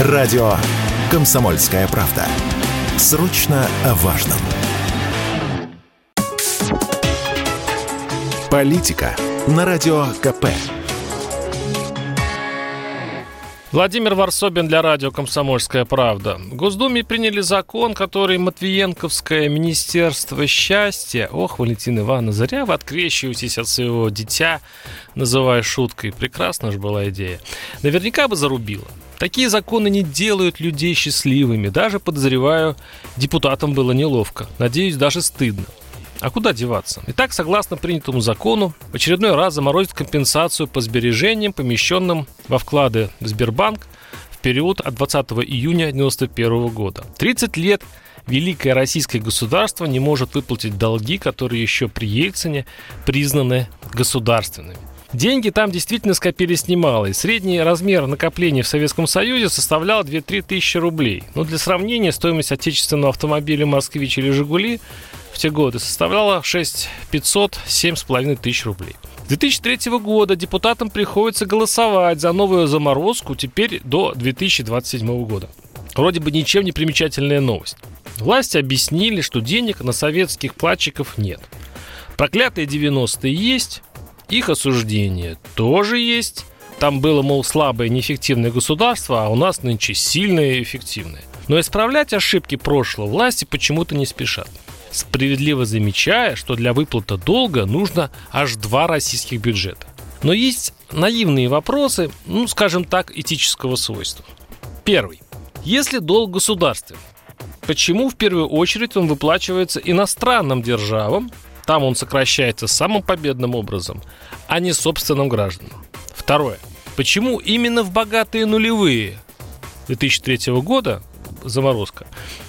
Радио «Комсомольская правда». Срочно о важном. Политика на Радио КП. Владимир Варсобин для радио «Комсомольская правда». В Госдуме приняли закон, который Матвиенковское Министерство счастья... Ох, Валентина Ивановна, зря вы открещиваетесь от своего дитя, называя шуткой. Прекрасна же была идея. Наверняка бы зарубило. Такие законы не делают людей счастливыми. Даже, подозреваю, депутатам было неловко. Надеюсь, даже стыдно. А куда деваться? Итак, согласно принятому закону, в очередной раз заморозит компенсацию по сбережениям, помещенным во вклады в Сбербанк в период от 20 июня 1991 года. 30 лет великое российское государство не может выплатить долги, которые еще при Ельцине признаны государственными. Деньги там действительно скопились немало, и средний размер накопления в Советском Союзе составлял 2-3 тысячи рублей. Но для сравнения, стоимость отечественного автомобиля «Москвич» или «Жигули» в те годы составляла 6 500 7,5 тысяч рублей. С 2003 года депутатам приходится голосовать за новую заморозку теперь до 2027 года. Вроде бы ничем не примечательная новость. Власти объяснили, что денег на советских платчиков нет. Проклятые 90-е есть, их осуждение тоже есть. Там было, мол, слабое неэффективное государство, а у нас нынче сильное и эффективное. Но исправлять ошибки прошлого власти почему-то не спешат справедливо замечая, что для выплаты долга нужно аж два российских бюджета. Но есть наивные вопросы, ну, скажем так, этического свойства. Первый. Если долг государственный, почему в первую очередь он выплачивается иностранным державам, там он сокращается самым победным образом, а не собственным гражданам? Второе. Почему именно в богатые нулевые 2003 года заморозка.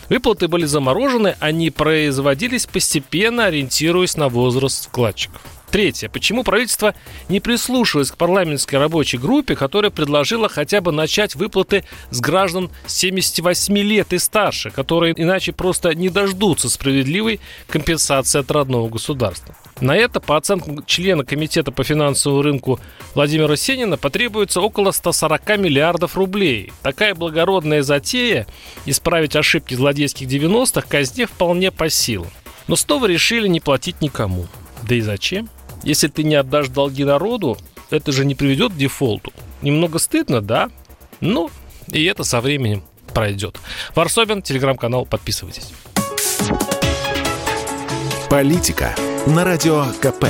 Выплаты были заморожены, они производились постепенно, ориентируясь на возраст вкладчиков. Третье. Почему правительство не прислушалось к парламентской рабочей группе, которая предложила хотя бы начать выплаты с граждан 78 лет и старше, которые иначе просто не дождутся справедливой компенсации от родного государства? На это, по оценкам члена Комитета по финансовому рынку Владимира Сенина, потребуется около 140 миллиардов рублей. Такая благородная затея исправить ошибки злодейских 90-х казне вполне по силам. Но снова решили не платить никому. Да и зачем? Если ты не отдашь долги народу, это же не приведет к дефолту. Немного стыдно, да? Ну, и это со временем пройдет. Варсобин, телеграм-канал, подписывайтесь. Политика на радио КП.